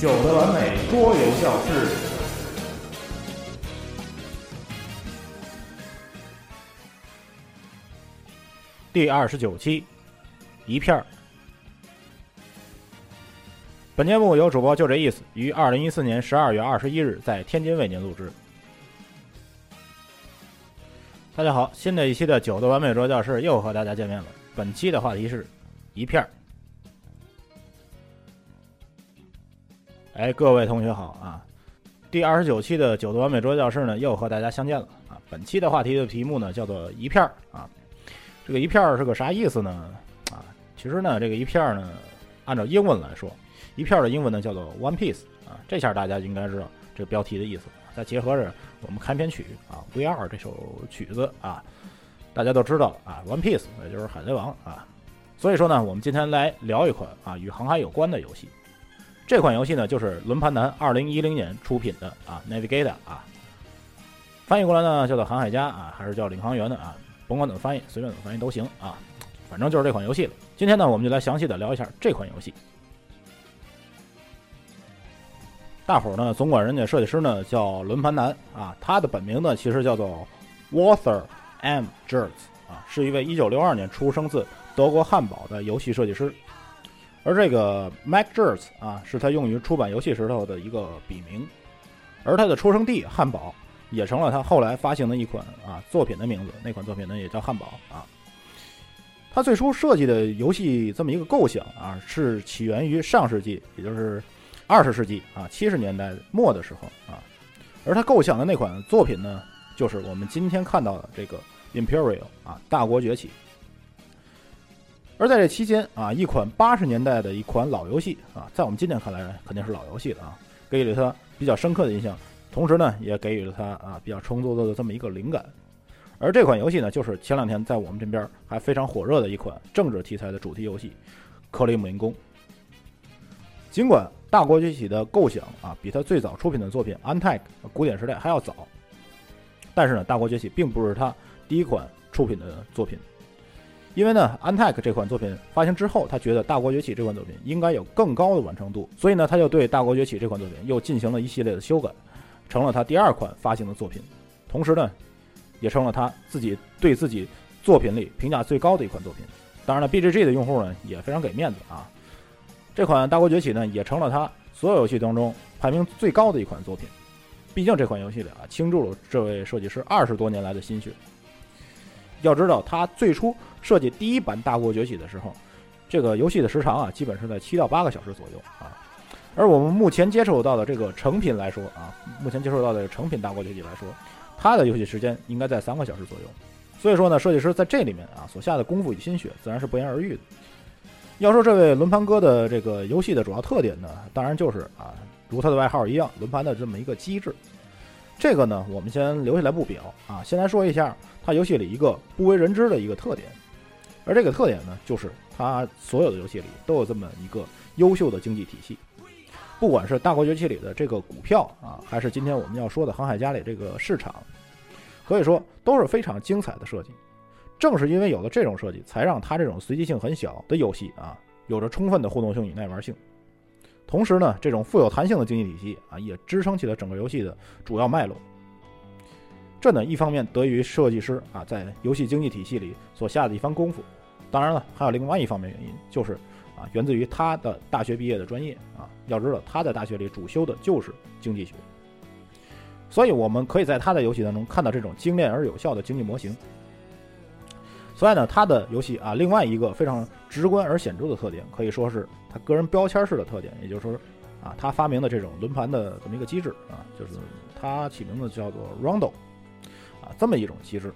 九的完美桌游教室。第二十九期，一片儿。本节目由主播就这意思于二零一四年十二月二十一日在天津为您录制。大家好，新的一期的九的完美桌教室又和大家见面了。本期的话题是一片儿。哎，各位同学好啊！第二十九期的九度完美桌教室呢，又和大家相见了啊！本期的话题的题目呢，叫做一片儿啊。这个一片儿是个啥意思呢？啊，其实呢，这个一片儿呢，按照英文来说，一片儿的英文呢叫做 One Piece 啊。这下大家应该知道这标题的意思。再结合着我们开篇曲啊《VR》这首曲子啊，大家都知道啊，One Piece 也就是海贼王啊。所以说呢，我们今天来聊一款啊与航海有关的游戏。这款游戏呢，就是轮盘男二零一零年出品的啊，Navigator 啊，翻译过来呢叫做航海家啊，还是叫领航员的啊，甭管怎么翻译，随便怎么翻译都行啊，反正就是这款游戏了。今天呢，我们就来详细的聊一下这款游戏。大伙儿呢总管人家设计师呢叫轮盘男啊，他的本名呢其实叫做 Walter M. Jerz 啊，是一位一九六二年出生自德国汉堡的游戏设计师。而这个 Mac Jerz 啊，是他用于出版游戏时候的一个笔名，而他的出生地汉堡也成了他后来发行的一款啊作品的名字。那款作品呢也叫汉堡啊。他最初设计的游戏这么一个构想啊，是起源于上世纪，也就是二十世纪啊七十年代末的时候啊。而他构想的那款作品呢，就是我们今天看到的这个 Imperial 啊大国崛起。而在这期间啊，一款八十年代的一款老游戏啊，在我们今天看来肯定是老游戏了啊，给予了他比较深刻的印象，同时呢，也给予了他啊比较充足的这么一个灵感。而这款游戏呢，就是前两天在我们这边还非常火热的一款政治题材的主题游戏《克里姆林宫》。尽管《大国崛起》的构想啊，比他最早出品的作品《安泰古典时代》还要早，但是呢，《大国崛起》并不是他第一款出品的作品。因为呢，安泰克这款作品发行之后，他觉得《大国崛起》这款作品应该有更高的完成度，所以呢，他就对《大国崛起》这款作品又进行了一系列的修改，成了他第二款发行的作品，同时呢，也成了他自己对自己作品里评价最高的一款作品。当然了，BGG 的用户呢也非常给面子啊，这款《大国崛起》呢也成了他所有游戏当中排名最高的一款作品。毕竟这款游戏里啊倾注了这位设计师二十多年来的心血。要知道，他最初设计第一版《大国崛起》的时候，这个游戏的时长啊，基本是在七到八个小时左右啊。而我们目前接触到的这个成品来说啊，目前接触到的成品《大国崛起》来说，它的游戏时间应该在三个小时左右。所以说呢，设计师在这里面啊所下的功夫与心血，自然是不言而喻的。要说这位轮盘哥的这个游戏的主要特点呢，当然就是啊，如他的外号一样，轮盘的这么一个机制。这个呢，我们先留下来不表啊，先来说一下。它游戏里一个不为人知的一个特点，而这个特点呢，就是它所有的游戏里都有这么一个优秀的经济体系。不管是《大国崛起》里的这个股票啊，还是今天我们要说的《航海家》里这个市场，可以说都是非常精彩的设计。正是因为有了这种设计，才让它这种随机性很小的游戏啊，有着充分的互动性与耐玩性。同时呢，这种富有弹性的经济体系啊，也支撑起了整个游戏的主要脉络。这呢，一方面得益于设计师啊在游戏经济体系里所下的一番功夫，当然了，还有另外一方面原因，就是啊源自于他的大学毕业的专业啊。要知道他在大学里主修的就是经济学，所以我们可以在他的游戏当中看到这种精炼而有效的经济模型。所以呢，他的游戏啊，另外一个非常直观而显著的特点，可以说是个人标签式的特点，也就是说啊，他发明的这种轮盘的这么一个机制啊，就是他起名字叫做 Rondo，啊。这么一种机制，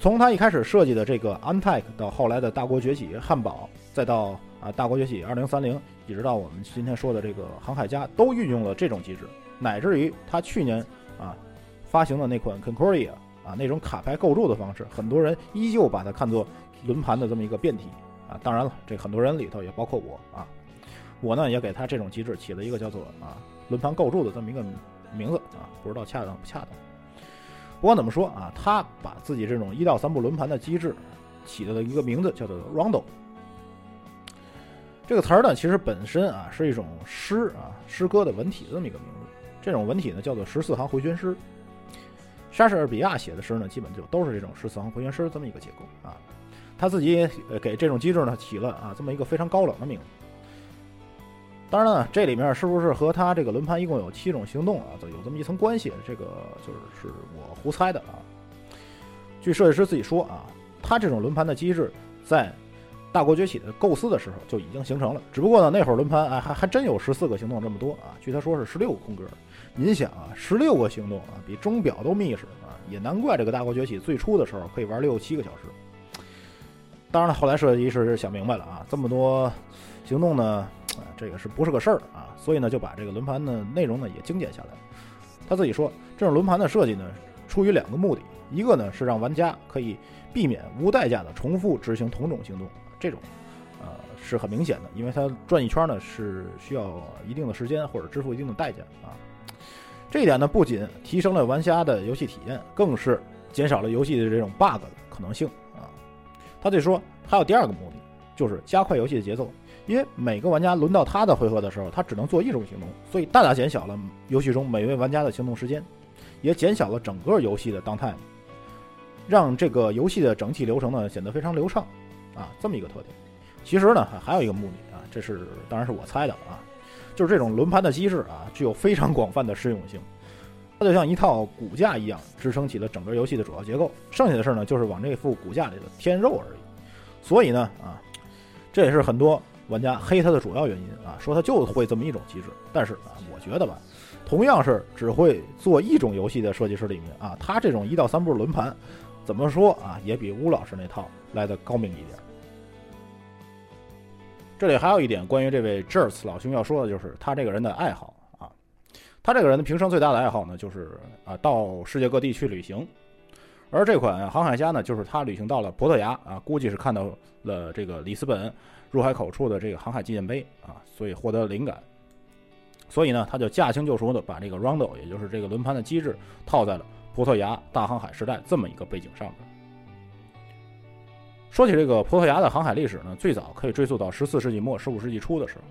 从他一开始设计的这个 Antike 到后来的大国崛起汉堡，再到啊大国崛起二零三零，一直到我们今天说的这个航海家，都运用了这种机制，乃至于他去年啊发行的那款 Concordia 啊那种卡牌构筑的方式，很多人依旧把它看作轮盘的这么一个变体啊。当然了，这很多人里头也包括我啊，我呢也给他这种机制起了一个叫做啊轮盘构筑的这么一个名字啊，不知道恰当不恰当。不管怎么说啊，他把自己这种一到三步轮盘的机制起的一个名字叫做 Rondo。这个词儿呢，其实本身啊是一种诗啊诗歌的文体这么一个名字。这种文体呢叫做十四行回旋诗。莎士比亚写的诗呢，基本就都是这种十四行回旋诗这么一个结构啊。他自己给这种机制呢起了啊这么一个非常高冷的名字。当然了，这里面是不是和他这个轮盘一共有七种行动啊，有这么一层关系？这个就是是我胡猜的啊。据设计师自己说啊，他这种轮盘的机制在大国崛起的构思的时候就已经形成了。只不过呢，那会儿轮盘哎还还真有十四个行动这么多啊。据他说是十六个空格。您想啊，十六个行动啊，比钟表都密实啊，也难怪这个大国崛起最初的时候可以玩六七个小时。当然了，后来设计师是想明白了啊，这么多行动呢。这个是不是个事儿啊？所以呢，就把这个轮盘的内容呢也精简下来。他自己说，这种轮盘的设计呢，出于两个目的，一个呢是让玩家可以避免无代价的重复执行同种行动，这种，呃，是很明显的，因为它转一圈呢是需要一定的时间或者支付一定的代价啊。这一点呢，不仅提升了玩家的游戏体验，更是减少了游戏的这种 bug 的可能性。他自己说，还有第二个目的，就是加快游戏的节奏。因为每个玩家轮到他的回合的时候，他只能做一种行动，所以大大减小了游戏中每位玩家的行动时间，也减小了整个游戏的 downtime，让这个游戏的整体流程呢显得非常流畅，啊，这么一个特点。其实呢还有一个目的啊，这是当然是我猜的啊，就是这种轮盘的机制啊具有非常广泛的适用性，它就像一套骨架一样支撑起了整个游戏的主要结构，剩下的事儿呢就是往这副骨架里头添肉而已。所以呢啊，这也是很多。玩家黑它的主要原因啊，说它就会这么一种机制。但是啊，我觉得吧，同样是只会做一种游戏的设计师里面啊，他这种一到三步轮盘，怎么说啊，也比乌老师那套来的高明一点。这里还有一点关于这位 Jerz 老兄要说的，就是他这个人的爱好，他这个人的平生最大的爱好呢，就是啊，到世界各地去旅行。而这款航海家呢，就是他旅行到了葡萄牙啊，估计是看到了这个里斯本。入海口处的这个航海纪念碑啊，所以获得了灵感，所以呢，他就驾轻就熟的把这个 Rondo，也就是这个轮盘的机制，套在了葡萄牙大航海时代这么一个背景上面。说起这个葡萄牙的航海历史呢，最早可以追溯到十四世纪末、十五世纪初的时候，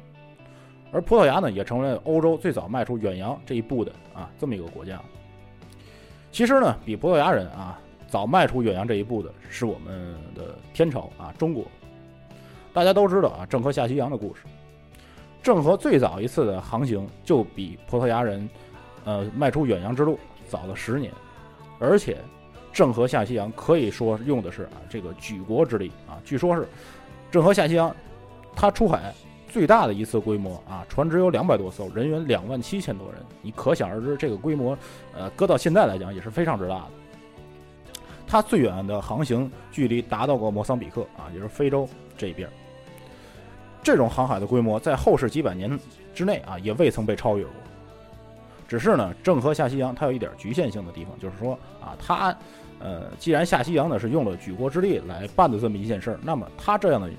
而葡萄牙呢，也成为了欧洲最早迈出远洋这一步的啊这么一个国家。其实呢，比葡萄牙人啊早迈出远洋这一步的是我们的天朝啊中国。大家都知道啊，郑和下西洋的故事。郑和最早一次的航行就比葡萄牙人，呃，迈出远洋之路早了十年。而且，郑和下西洋可以说用的是啊这个举国之力啊。据说是郑和下西洋，他出海最大的一次规模啊，船只有两百多艘，人员两万七千多人。你可想而知，这个规模，呃，搁到现在来讲也是非常之大的。他最远的航行距离达到过莫桑比克啊，也是非洲这边。这种航海的规模，在后世几百年之内啊，也未曾被超越过。只是呢，郑和下西洋它有一点局限性的地方，就是说啊，它，呃，既然下西洋呢是用了举国之力来办的这么一件事儿，那么它这样的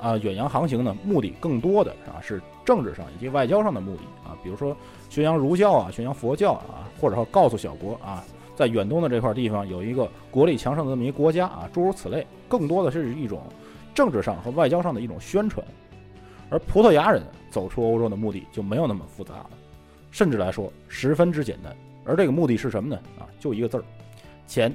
啊远洋航行呢，目的更多的啊是政治上以及外交上的目的啊，比如说宣扬儒教啊，宣扬佛教啊，或者说告诉小国啊，在远东的这块地方有一个国力强盛的这么一个国家啊，诸如此类，更多的是一种。政治上和外交上的一种宣传，而葡萄牙人走出欧洲的目的就没有那么复杂了，甚至来说十分之简单。而这个目的是什么呢？啊，就一个字儿，钱。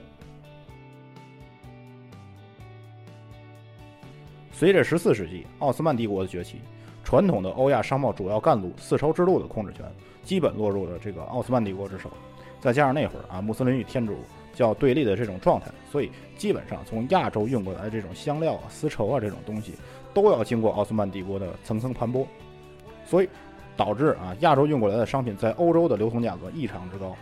随着十四世纪奥斯曼帝国的崛起，传统的欧亚商贸主要干路丝绸之路的控制权基本落入了这个奥斯曼帝国之手，再加上那会儿啊，穆斯林与天主。教对立的这种状态，所以基本上从亚洲运过来的这种香料啊、丝绸啊这种东西，都要经过奥斯曼帝国的层层盘剥，所以导致啊亚洲运过来的商品在欧洲的流通价格异常之高。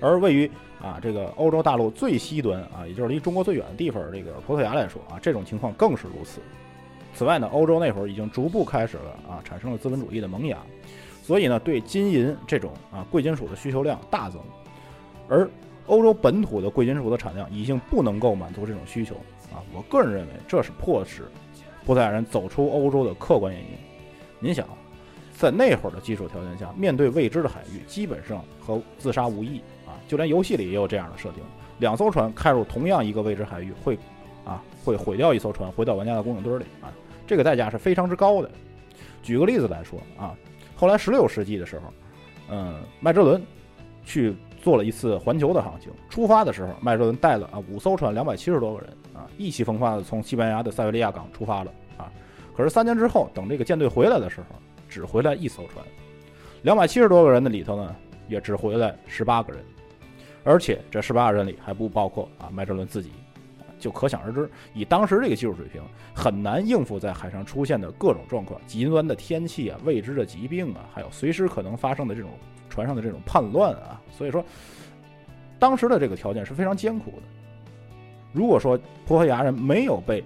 而位于啊这个欧洲大陆最西端啊，也就是离中国最远的地方，这个葡萄牙来说啊，这种情况更是如此。此外呢，欧洲那会儿已经逐步开始了啊产生了资本主义的萌芽，所以呢对金银这种啊贵金属的需求量大增，而欧洲本土的贵金属的产量已经不能够满足这种需求啊！我个人认为这是迫使葡萄牙人走出欧洲的客观原因。您想，在那会儿的基础条件下，面对未知的海域，基本上和自杀无异！就连游戏里也有这样的设定：两艘船开入同样一个未知海域，会啊会毁掉一艘船，回到玩家的公井堆里啊！这个代价是非常之高的。举个例子来说啊，后来16世纪的时候，嗯，麦哲伦去做了一次环球的航行。出发的时候，麦哲伦带了啊五艘船，两百七十多个人啊，意气风发的从西班牙的塞维利亚港出发了啊。可是三年之后，等这个舰队回来的时候，只回来一艘船，两百七十多个人的里头呢，也只回来十八个人，而且这十八个人里还不包括啊麦哲伦自己。就可想而知，以当时这个技术水平，很难应付在海上出现的各种状况，极端的天气啊，未知的疾病啊，还有随时可能发生的这种船上的这种叛乱啊。所以说，当时的这个条件是非常艰苦的。如果说葡萄牙人没有被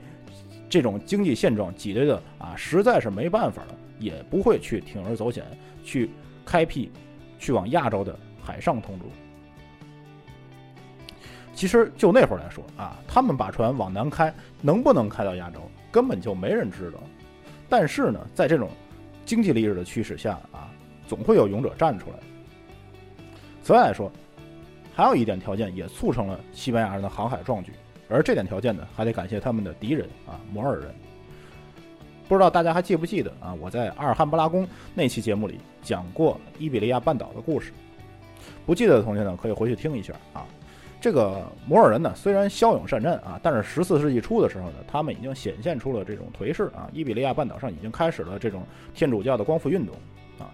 这种经济现状挤兑的啊，实在是没办法了，也不会去铤而走险，去开辟去往亚洲的海上通路。其实就那会儿来说啊，他们把船往南开，能不能开到亚洲，根本就没人知道。但是呢，在这种经济利益的驱使下啊，总会有勇者站出来。此外来说，还有一点条件也促成了西班牙人的航海壮举，而这点条件呢，还得感谢他们的敌人啊，摩尔人。不知道大家还记不记得啊？我在阿尔汉布拉宫那期节目里讲过伊比利亚半岛的故事，不记得的同学呢，可以回去听一下啊。这个摩尔人呢，虽然骁勇善战啊，但是十四世纪初的时候呢，他们已经显现出了这种颓势啊。伊比利亚半岛上已经开始了这种天主教的光复运动啊。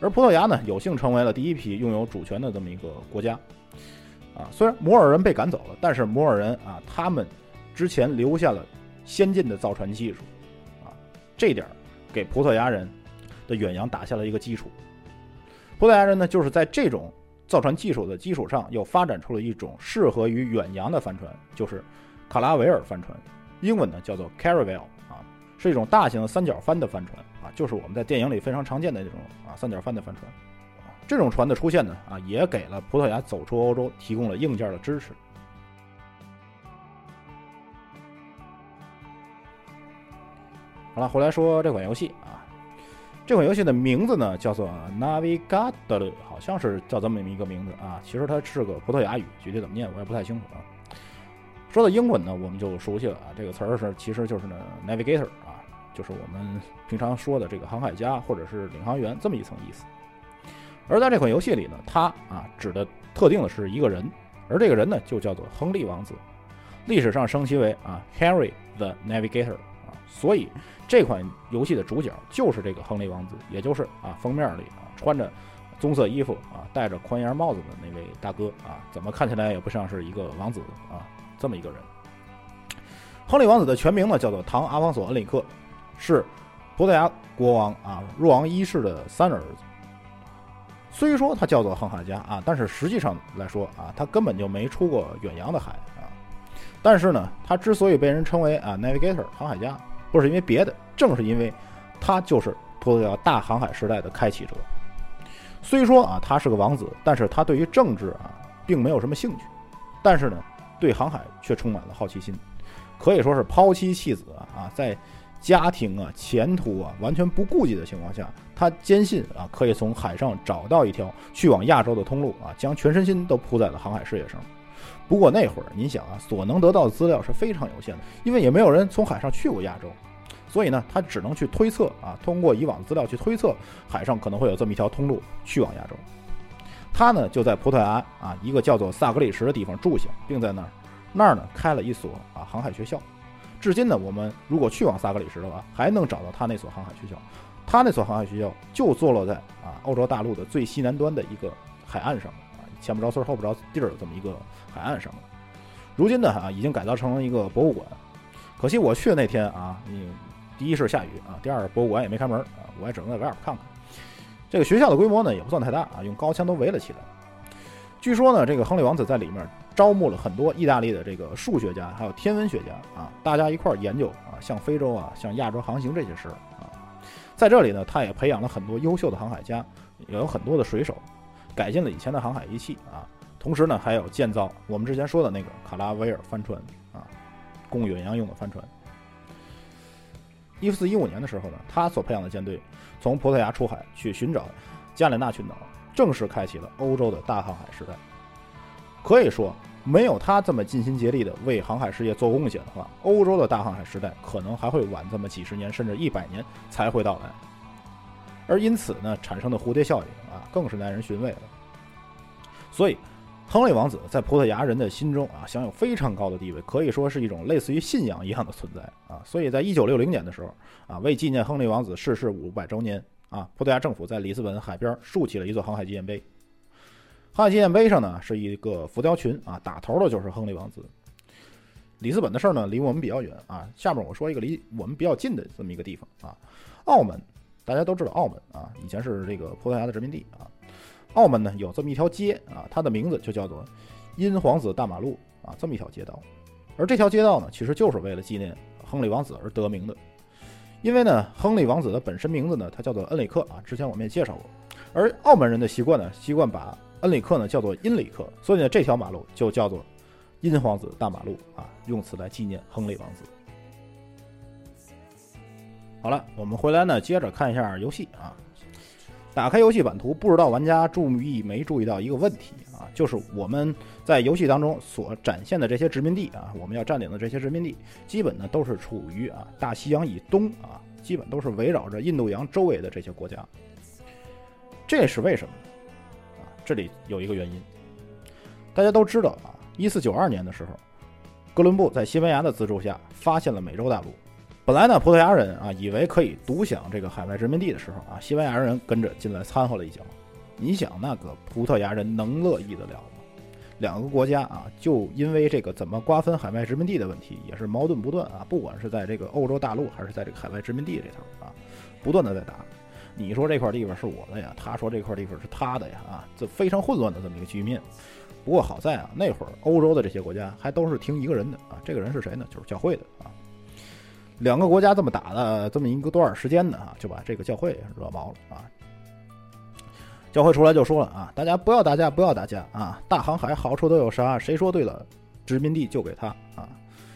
而葡萄牙呢，有幸成为了第一批拥有主权的这么一个国家啊。虽然摩尔人被赶走了，但是摩尔人啊，他们之前留下了先进的造船技术啊，这点给葡萄牙人的远洋打下了一个基础。葡萄牙人呢，就是在这种。造船技术的基础上，又发展出了一种适合于远洋的帆船，就是卡拉维尔帆船，英文呢叫做 Caravel 啊，是一种大型三角帆的帆船啊，就是我们在电影里非常常见的这种啊三角帆的帆船。这种船的出现呢啊，也给了葡萄牙走出欧洲提供了硬件的支持。好了，回来说这款游戏啊。这款游戏的名字呢叫做 Navigator，好像是叫这么一个名字啊。其实它是个葡萄牙语，具体怎么念我也不太清楚啊。说到英文呢，我们就熟悉了啊。这个词儿是其实就是呢 Navigator 啊，就是我们平常说的这个航海家或者是领航员这么一层意思。而在这款游戏里呢，它啊指的特定的是一个人，而这个人呢就叫做亨利王子，历史上升级为啊 Henry the Navigator，所以。这款游戏的主角就是这个亨利王子，也就是啊封面里啊穿着棕色衣服啊戴着宽檐帽子的那位大哥啊，怎么看起来也不像是一个王子啊这么一个人。亨利王子的全名呢叫做唐阿方索恩里克，是葡萄牙国王啊若昂一世的三儿子。虽说他叫做航海家啊，但是实际上来说啊，他根本就没出过远洋的海啊。但是呢，他之所以被人称为啊 navigator 航海家。不是因为别的，正是因为，他就是葡萄牙大航海时代的开启者。虽说啊，他是个王子，但是他对于政治啊，并没有什么兴趣。但是呢，对航海却充满了好奇心，可以说是抛妻弃子啊，在家庭啊、前途啊完全不顾及的情况下，他坚信啊，可以从海上找到一条去往亚洲的通路啊，将全身心都扑在了航海事业上。不过那会儿，您想啊，所能得到的资料是非常有限的，因为也没有人从海上去过亚洲。所以呢，他只能去推测啊，通过以往的资料去推测海上可能会有这么一条通路去往亚洲。他呢就在葡萄牙啊一个叫做萨格里什的地方住下，并在那儿那儿呢开了一所啊航海学校。至今呢，我们如果去往萨格里什的话，还能找到他那所航海学校。他那所航海学校就坐落在啊欧洲大陆的最西南端的一个海岸上啊，前不着村后不着地儿的这么一个海岸上。如今呢啊已经改造成了一个博物馆。可惜我去的那天啊，你。第一是下雨啊，第二博物馆也没开门啊，我也只能在外边看看。这个学校的规模呢也不算太大啊，用高墙都围了起来。据说呢，这个亨利王子在里面招募了很多意大利的这个数学家，还有天文学家啊，大家一块儿研究啊，像非洲啊，像亚洲航行这些事儿啊。在这里呢，他也培养了很多优秀的航海家，也有很多的水手，改进了以前的航海仪器啊。同时呢，还有建造我们之前说的那个卡拉维尔帆船啊，供远洋用的帆船。一四一五年的时候呢，他所培养的舰队从葡萄牙出海去寻找加里纳群岛，正式开启了欧洲的大航海时代。可以说，没有他这么尽心竭力的为航海事业做贡献的话，欧洲的大航海时代可能还会晚这么几十年甚至一百年才会到来。而因此呢，产生的蝴蝶效应，更是耐人寻味了。所以，亨利王子在葡萄牙人的心中啊，享有非常高的地位，可以说是一种类似于信仰一样的存在啊。所以在一九六零年的时候啊，为纪念亨利王子逝世五百周年啊，葡萄牙政府在里斯本海边竖起了一座航海纪念碑。航海纪念碑上呢是一个浮雕群啊，打头的就是亨利王子。里斯本的事儿呢离我们比较远啊，下面我说一个离我们比较近的这么一个地方啊，澳门。大家都知道澳门啊，以前是这个葡萄牙的殖民地啊。澳门呢有这么一条街啊，它的名字就叫做阴皇子大马路啊，这么一条街道。而这条街道呢，其实就是为了纪念亨利王子而得名的。因为呢，亨利王子的本身名字呢，他叫做恩里克啊，之前我们也介绍过。而澳门人的习惯呢，习惯把恩里克呢叫做阴里克，所以呢，这条马路就叫做阴皇子大马路啊，用此来纪念亨利王子。好了，我们回来呢，接着看一下游戏啊。打开游戏版图，不知道玩家注意没注意到一个问题啊，就是我们在游戏当中所展现的这些殖民地啊，我们要占领的这些殖民地，基本呢都是处于啊大西洋以东啊，基本都是围绕着印度洋周围的这些国家。这是为什么呢？啊，这里有一个原因，大家都知道啊，一四九二年的时候，哥伦布在西班牙的资助下发现了美洲大陆。本来呢，葡萄牙人啊以为可以独享这个海外殖民地的时候啊，西班牙人跟着进来掺和了一脚。你想，那个葡萄牙人能乐意得了吗？两个国家啊，就因为这个怎么瓜分海外殖民地的问题，也是矛盾不断啊。不管是在这个欧洲大陆，还是在这个海外殖民地这头啊，不断的在打。你说这块地方是我的呀，他说这块地方是他的呀，啊，这非常混乱的这么一个局面。不过好在啊，那会儿欧洲的这些国家还都是听一个人的啊，这个人是谁呢？就是教会的啊。两个国家这么打了这么一个多少时间呢？啊，就把这个教会惹毛了啊！教会出来就说了啊，大家不要打架，不要打架啊！大航海好处都有啥？谁说对了？殖民地就给他啊！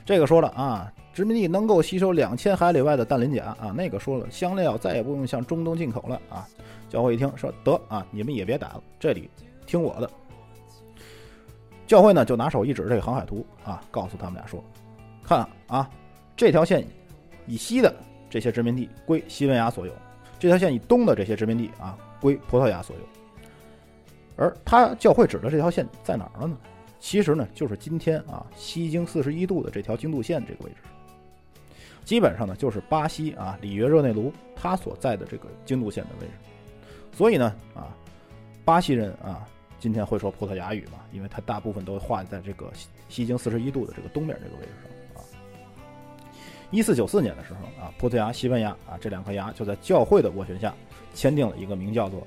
这个说了啊，殖民地能够吸收两千海里外的氮磷钾啊！那个说了，香料再也不用向中东进口了啊！教会一听说得啊，你们也别打了，这里听我的。教会呢就拿手一指这个航海图啊，告诉他们俩说，看啊，这条线。以西的这些殖民地归西班牙所有，这条线以东的这些殖民地啊归葡萄牙所有。而他教会指的这条线在哪儿了呢？其实呢，就是今天啊西经四十一度的这条经度线这个位置，基本上呢就是巴西啊里约热内卢它所在的这个经度线的位置。所以呢啊，巴西人啊今天会说葡萄牙语嘛，因为它大部分都画在这个西经四十一度的这个东边这个位置上。一四九四年的时候啊，葡萄牙、西班牙啊这两颗牙就在教会的斡旋下，签订了一个名叫做《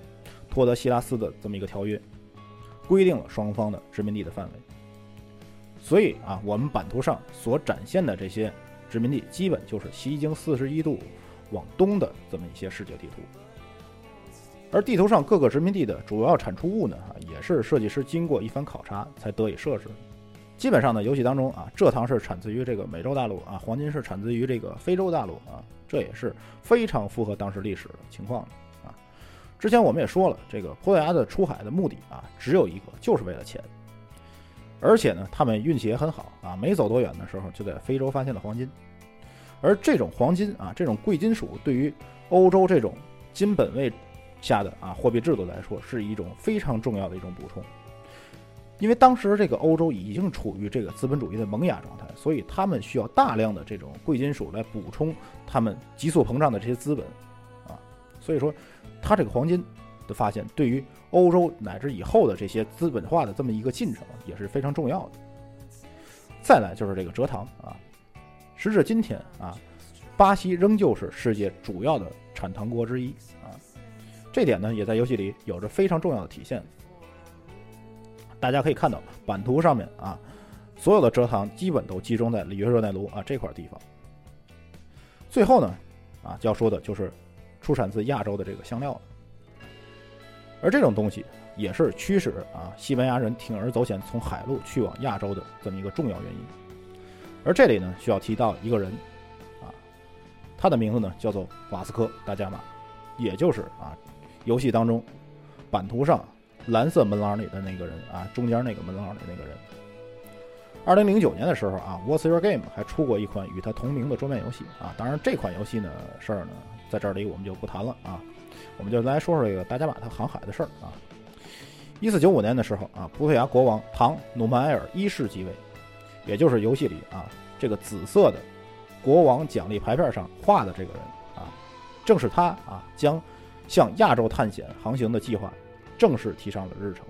托德西拉斯》的这么一个条约，规定了双方的殖民地的范围。所以啊，我们版图上所展现的这些殖民地，基本就是西经四十一度往东的这么一些世界地图。而地图上各个殖民地的主要产出物呢，也是设计师经过一番考察才得以设置。基本上呢，游戏当中啊，蔗糖是产自于这个美洲大陆啊，黄金是产自于这个非洲大陆啊，这也是非常符合当时历史的情况的啊。之前我们也说了，这个葡萄牙的出海的目的啊，只有一个，就是为了钱。而且呢，他们运气也很好啊，没走多远的时候就在非洲发现了黄金。而这种黄金啊，这种贵金属对于欧洲这种金本位下的啊货币制度来说，是一种非常重要的一种补充。因为当时这个欧洲已经处于这个资本主义的萌芽状态，所以他们需要大量的这种贵金属来补充他们急速膨胀的这些资本，啊，所以说，它这个黄金的发现对于欧洲乃至以后的这些资本化的这么一个进程也是非常重要的。再来就是这个蔗糖啊，时至今天啊，巴西仍旧是世界主要的产糖国之一啊，这点呢也在游戏里有着非常重要的体现。大家可以看到版图上面啊，所有的蔗糖基本都集中在里约热内卢啊这块地方。最后呢，啊要说的就是出产自亚洲的这个香料了。而这种东西也是驱使啊西班牙人铤而走险从海路去往亚洲的这么一个重要原因。而这里呢需要提到一个人，啊，他的名字呢叫做瓦斯科大加马，也就是啊游戏当中版图上。蓝色门廊里的那个人啊，中间那个门廊里那个人，二零零九年的时候啊，What's Your Game 还出过一款与它同名的桌面游戏啊。当然，这款游戏呢事儿呢，在这里我们就不谈了啊。我们就来说说这个达伽马它航海的事儿啊。一四九五年的时候啊，葡萄牙国王唐努曼埃尔一世继位，也就是游戏里啊这个紫色的国王奖励牌片上画的这个人啊，正是他啊将向亚洲探险航行的计划正式提上了日程。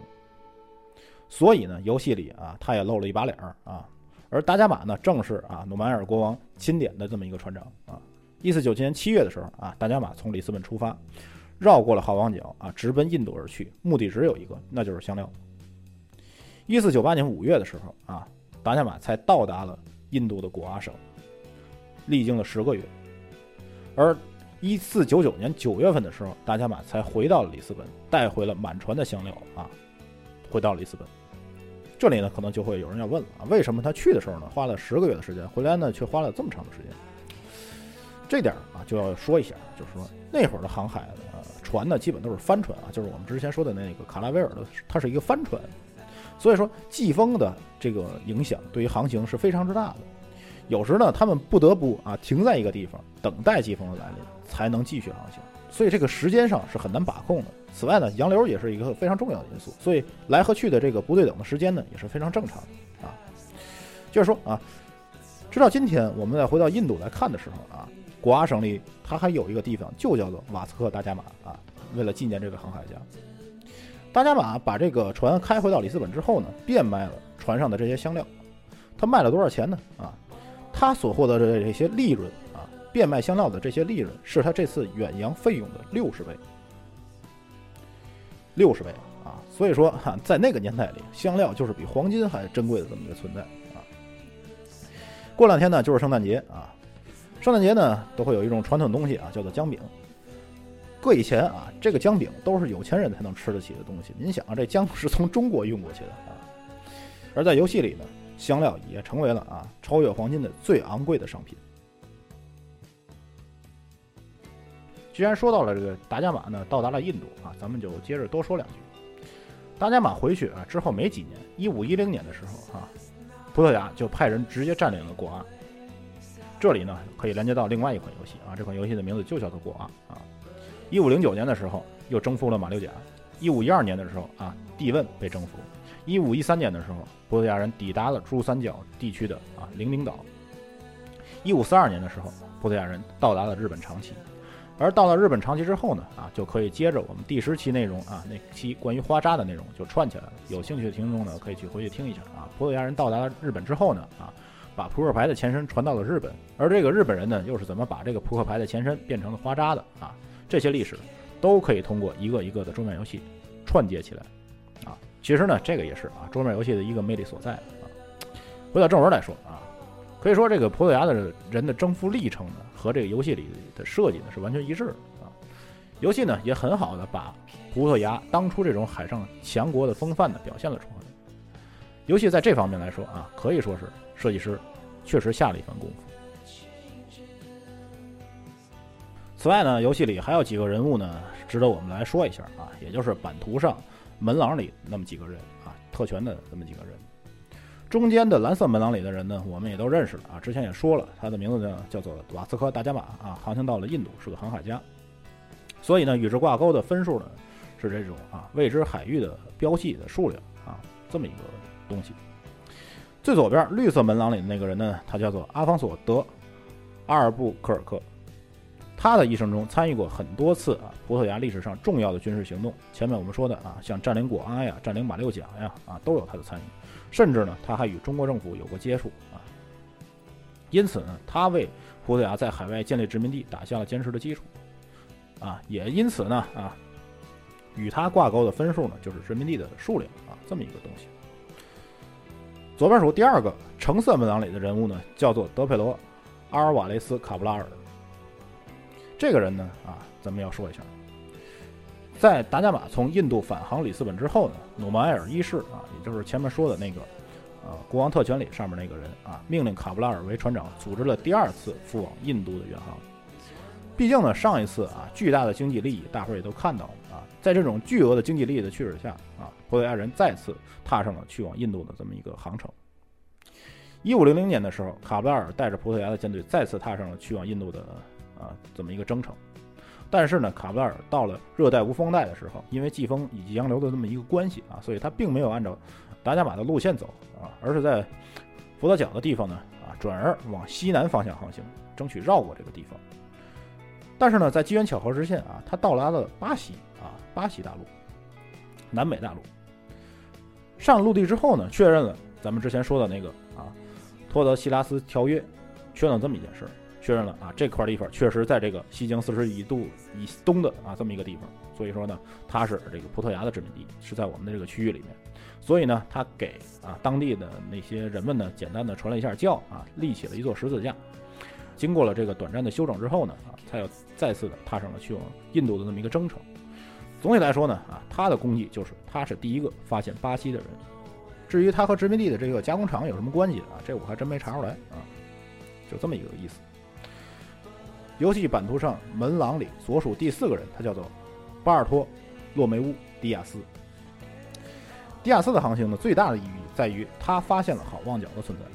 所以呢，游戏里啊，他也露了一把脸儿啊。而达伽马呢，正是啊努曼埃尔国王钦点的这么一个船长啊。一四九七年七月的时候啊，达伽马从里斯本出发，绕过了好望角啊，直奔印度而去，目的只有一个，那就是香料。一四九八年五月的时候啊，达伽马才到达了印度的果阿省，历经了十个月。而一四九九年九月份的时候，达伽马才回到了里斯本，带回了满船的香料啊，回到了里斯本。这里呢，可能就会有人要问了啊，为什么他去的时候呢，花了十个月的时间，回来呢却花了这么长的时间？这点啊，就要说一下，就是说那会儿的航海呃船呢，基本都是帆船啊，就是我们之前说的那个卡拉维尔的，它是一个帆船，所以说季风的这个影响对于航行是非常之大的。有时呢，他们不得不啊停在一个地方，等待季风的来临，才能继续航行。所以这个时间上是很难把控的。此外呢，洋流也是一个非常重要的因素，所以来和去的这个不对等的时间呢，也是非常正常的啊。就是说啊，直到今天，我们再回到印度来看的时候啊，果阿省里它还有一个地方就叫做瓦斯克达伽马啊。为了纪念这个航海家，达伽马把这个船开回到里斯本之后呢，变卖了船上的这些香料。他卖了多少钱呢？啊，他所获得的这些利润啊。变卖香料的这些利润是他这次远洋费用的六十倍，六十倍啊！所以说哈，在那个年代里，香料就是比黄金还珍贵的这么一个存在啊。过两天呢就是圣诞节啊，圣诞节呢都会有一种传统东西啊，叫做姜饼。搁以前啊，这个姜饼都是有钱人才能吃得起的东西。您想啊，这姜是从中国运过去的啊。而在游戏里呢，香料也成为了啊超越黄金的最昂贵的商品。既然说到了这个达伽马呢，到达了印度啊，咱们就接着多说两句。达伽马回去啊之后没几年，一五一零年的时候啊，葡萄牙就派人直接占领了果阿。这里呢可以连接到另外一款游戏啊，这款游戏的名字就叫做果阿啊。一五零九年的时候又征服了马六甲，一五一二年的时候啊，地汶被征服，一五一三年的时候葡萄牙人抵达了珠三角地区的啊灵明岛，一五四二年的时候葡萄牙人到达了日本长崎。而到了日本长崎之后呢，啊，就可以接着我们第十期内容啊，那期关于花扎的内容就串起来了。有兴趣的听众呢，可以去回去听一下啊。葡萄牙人到达了日本之后呢，啊，把扑克牌的前身传到了日本，而这个日本人呢，又是怎么把这个扑克牌的前身变成了花扎的啊？这些历史都可以通过一个一个的桌面游戏串接起来。其实呢，这个也是啊，桌面游戏的一个魅力所在啊。回到正文来说啊。可以说，这个葡萄牙的人的征服历程呢，和这个游戏里的设计呢是完全一致的啊。游戏呢也很好的把葡萄牙当初这种海上强国的风范呢表现了出来。游戏在这方面来说啊，可以说是设计师确实下了一番功夫。此外呢，游戏里还有几个人物呢，值得我们来说一下啊，也就是版图上门廊里那么几个人啊，特权的那么几个人。中间的蓝色门廊里的人呢，我们也都认识了啊。之前也说了，他的名字呢叫做瓦斯科达伽马啊，航行到了印度，是个航海家。所以呢，与之挂钩的分数呢，是这种啊未知海域的标记的数量啊，这么一个东西。最左边绿色门廊里的那个人呢，他叫做阿方索德阿尔布科尔克。他的一生中参与过很多次啊葡萄牙历史上重要的军事行动。前面我们说的啊，像占领果阿呀、占领马六甲呀啊，都有他的参与。甚至呢，他还与中国政府有过接触啊，因此呢，他为葡萄牙在海外建立殖民地打下了坚实的基础，啊，也因此呢，啊，与他挂钩的分数呢，就是殖民地的数量啊，这么一个东西。左边数第二个橙色门档里的人物呢，叫做德佩罗·阿尔瓦雷斯·卡布拉尔。这个人呢，啊，咱们要说一下。在达伽马从印度返航里斯本之后呢，努曼埃尔一世啊，也就是前面说的那个，呃，国王特权里上面那个人啊，命令卡布拉尔为船长，组织了第二次赴往印度的远航。毕竟呢，上一次啊，巨大的经济利益，大伙儿也都看到了啊，在这种巨额的经济利益的驱使下啊，葡萄牙人再次踏上了去往印度的这么一个航程。一五零零年的时候，卡布拉尔带着葡萄牙的舰队再次踏上了去往印度的啊这么一个征程。但是呢，卡布莱尔到了热带无风带的时候，因为季风以及洋流的这么一个关系啊，所以他并没有按照达伽马的路线走啊，而是在佛得角的地方呢啊，转而往西南方向航行，争取绕过这个地方。但是呢，在机缘巧合之下啊，他到达了巴西啊，巴西大陆，南美大陆。上陆地之后呢，确认了咱们之前说的那个啊，托德西拉斯条约，确认了这么一件事儿，确认了啊，这块地方确实在这个西经四十一度以东的啊这么一个地方，所以说呢，它是这个葡萄牙的殖民地，是在我们的这个区域里面，所以呢，他给啊当地的那些人们呢，简单的传了一下教啊，立起了一座十字架。经过了这个短暂的休整之后呢，啊，他又再次的踏上了去往印度的那么一个征程。总体来说呢，啊，他的功绩就是他是第一个发现巴西的人。至于他和殖民地的这个加工厂有什么关系啊？这我还真没查出来啊。就这么一个意思。游戏版图上门廊里所属第四个人，他叫做巴尔托洛梅乌·迪亚斯。迪亚斯的航行呢，最大的意义在于他发现了好望角的存在，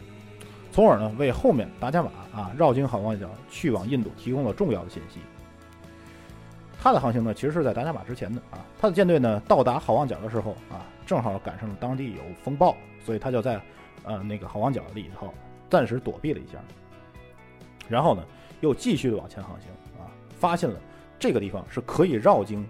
从而呢为后面达伽马啊绕经好望角去往印度提供了重要的信息。他的航行呢，其实是在达伽马之前的啊。他的舰队呢，到达好望角的时候啊，正好赶上了当地有风暴，所以他就在呃那个好望角里头暂时躲避了一下。然后呢，又继续往前航行啊，发现了这个地方是可以绕经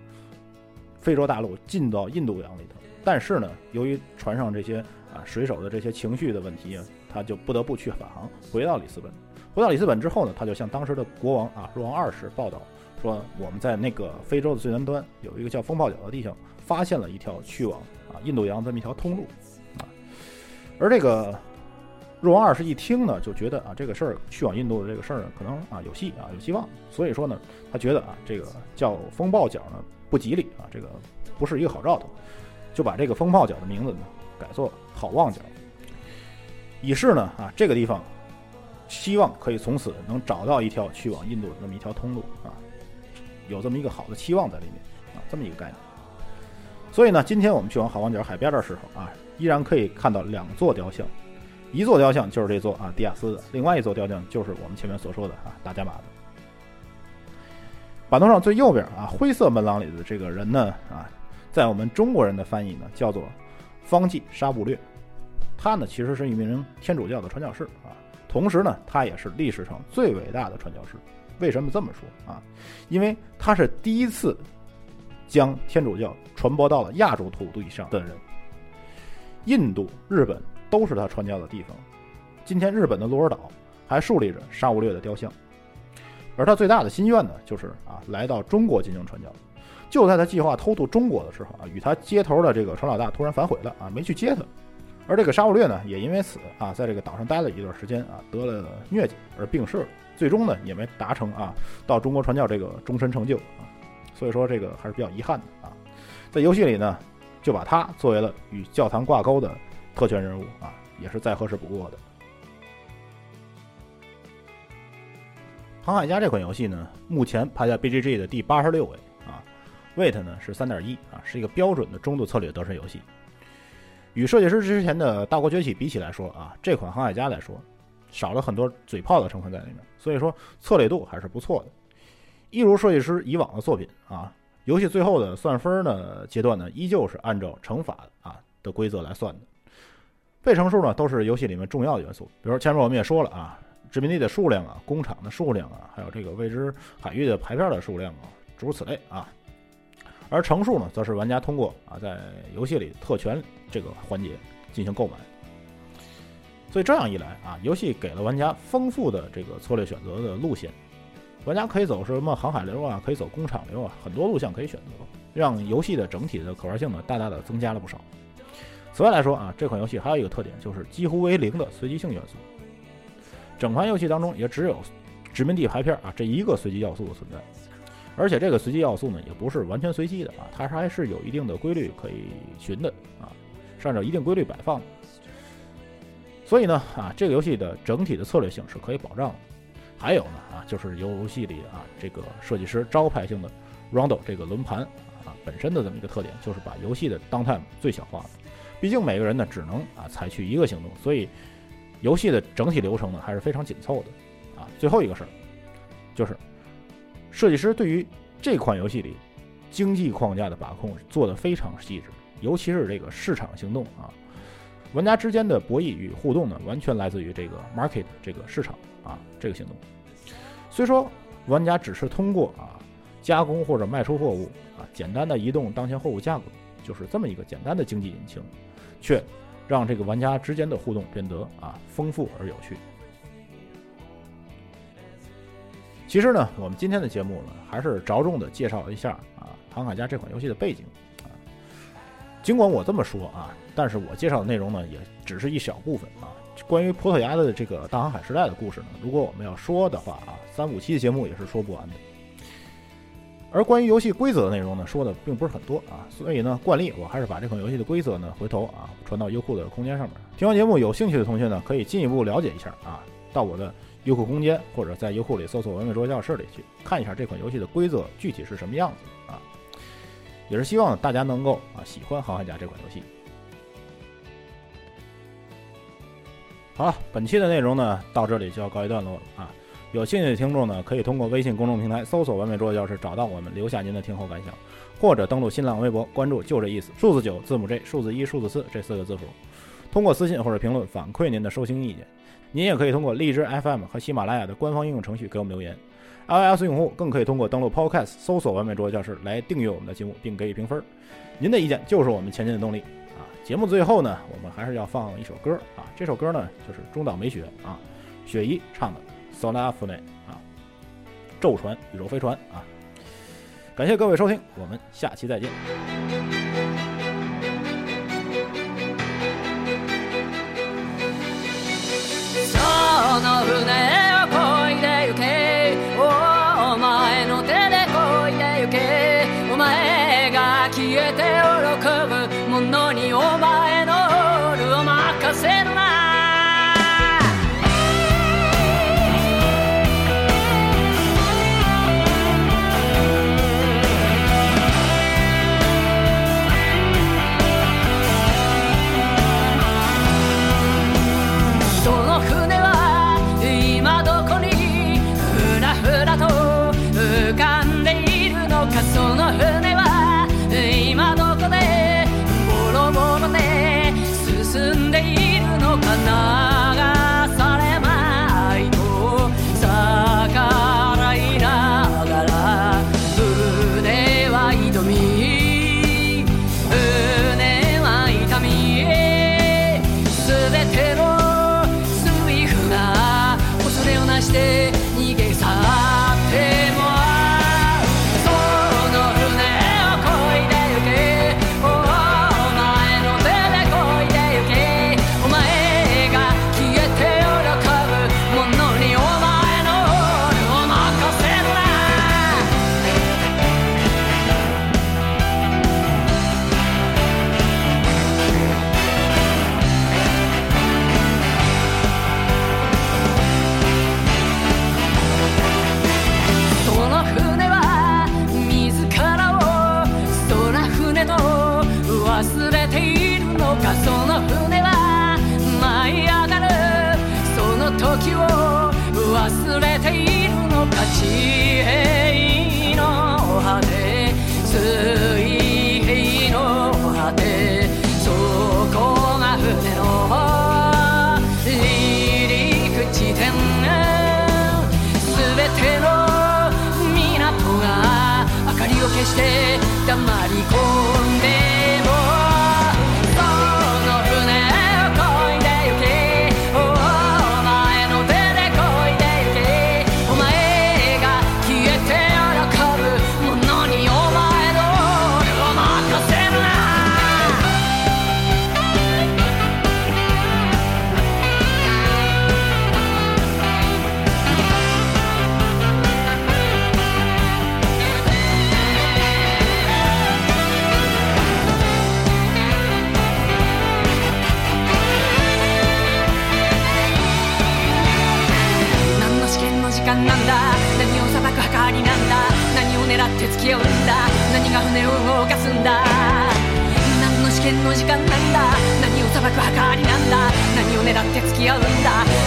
非洲大陆进到印度洋里头。但是呢，由于船上这些啊水手的这些情绪的问题，他就不得不去返航，回到里斯本。回到里斯本之后呢，他就向当时的国王啊若王二世报道。说我们在那个非洲的最南端有一个叫风暴角的地方，发现了一条去往啊印度洋这么一条通路，啊，而这个若王二世一听呢，就觉得啊这个事儿去往印度的这个事儿呢，可能啊有戏啊有希望，所以说呢，他觉得啊这个叫风暴角呢不吉利啊，这个不是一个好兆头，就把这个风暴角的名字呢改作好望角，以示呢啊这个地方希望可以从此能找到一条去往印度的那么一条通路啊。有这么一个好的期望在里面啊，这么一个概念。所以呢，今天我们去往好望角海边的时候啊，依然可以看到两座雕像，一座雕像就是这座啊迪亚斯的，另外一座雕像就是我们前面所说的啊大伽马的。版图上最右边啊灰色门廊里的这个人呢啊，在我们中国人的翻译呢叫做方济沙布略，他呢其实是一名天主教的传教士啊，同时呢他也是历史上最伟大的传教士。为什么这么说啊？因为他是第一次将天主教传播到了亚洲土地上的人。印度、日本都是他传教的地方。今天日本的鹿儿岛还竖立着沙悟略的雕像。而他最大的心愿呢，就是啊，来到中国进行传教。就在他计划偷渡中国的时候啊，与他接头的这个船老大突然反悔了啊，没去接他。而这个沙悟略呢，也因为此啊，在这个岛上待了一段时间啊，得了疟疾而病逝了。最终呢，也没达成啊，到中国传教这个终身成就啊，所以说这个还是比较遗憾的啊。在游戏里呢，就把他作为了与教堂挂钩的特权人物啊，也是再合适不过的。航海家这款游戏呢，目前排在 BGG 的第八十六位啊，Weight 呢是三点一啊，是一个标准的中度策略得胜游戏。与设计师之前的大国崛起比起来说啊，这款航海家来说。少了很多嘴炮的成分在里面，所以说策略度还是不错的。一如设计师以往的作品啊，游戏最后的算分呢阶段呢，依旧是按照乘法啊的规则来算的。被乘数呢都是游戏里面重要的元素，比如前面我们也说了啊，殖民地的数量啊，工厂的数量啊，还有这个未知海域的牌片的数量啊，诸如此类啊。而乘数呢，则是玩家通过啊在游戏里特权这个环节进行购买。所以这样一来啊，游戏给了玩家丰富的这个策略选择的路线，玩家可以走什么航海流啊，可以走工厂流啊，很多路线可以选择，让游戏的整体的可玩性呢大大的增加了不少。此外来说啊，这款游戏还有一个特点就是几乎为零的随机性元素，整款游戏当中也只有殖民地牌片啊这一个随机要素的存在，而且这个随机要素呢也不是完全随机的啊，它还是有一定的规律可以循的啊，是按照一定规律摆放的。所以呢，啊，这个游戏的整体的策略性是可以保障的。还有呢，啊，就是游戏里啊，这个设计师招牌性的 Rondo 这个轮盘啊本身的这么一个特点，就是把游戏的 downtime 最小化了。毕竟每个人呢只能啊采取一个行动，所以游戏的整体流程呢还是非常紧凑的啊。最后一个事儿，就是设计师对于这款游戏里经济框架的把控做得非常细致，尤其是这个市场行动啊，玩家之间的博弈与互动呢，完全来自于这个 market 这个市场啊这个行动。虽说玩家只是通过啊加工或者卖出货物啊，简单的移动当前货物价格，就是这么一个简单的经济引擎，却让这个玩家之间的互动变得啊丰富而有趣。其实呢，我们今天的节目呢，还是着重的介绍一下啊《航海家》这款游戏的背景啊。尽管我这么说啊，但是我介绍的内容呢，也只是一小部分啊。关于葡萄牙的这个大航海时代的故事呢，如果我们要说的话啊，三五期的节目也是说不完的。而关于游戏规则的内容呢，说的并不是很多啊，所以呢，惯例我还是把这款游戏的规则呢，回头啊传到优酷的空间上面。听完节目有兴趣的同学呢，可以进一步了解一下啊，到我的优酷空间或者在优酷里搜索“完美桌教室”里去看一下这款游戏的规则具体是什么样子啊。也是希望大家能够啊喜欢《航海家》这款游戏。好了，本期的内容呢到这里就要告一段落了啊。有兴趣的听众呢，可以通过微信公众平台搜索“完美桌教室”找到我们，留下您的听后感想，或者登录新浪微博关注“就这意思”，数字九，字母 J，数字一，数字四这四个字符，通过私信或者评论反馈您的收听意见。您也可以通过荔枝 FM 和喜马拉雅的官方应用程序给我们留言。iOS 用户更可以通过登录 Podcast 搜索“完美桌教室”来订阅我们的节目，并给予评分。您的意见就是我们前进的动力啊！节目最后呢，我们还是要放一首歌啊，这首歌呢就是中岛美雪啊，雪姨唱的。索拉夫内啊，宙船宇宙飞船啊！感谢各位收听，我们下期再见。手つき合うんだ何が船 Tamari 기어온다.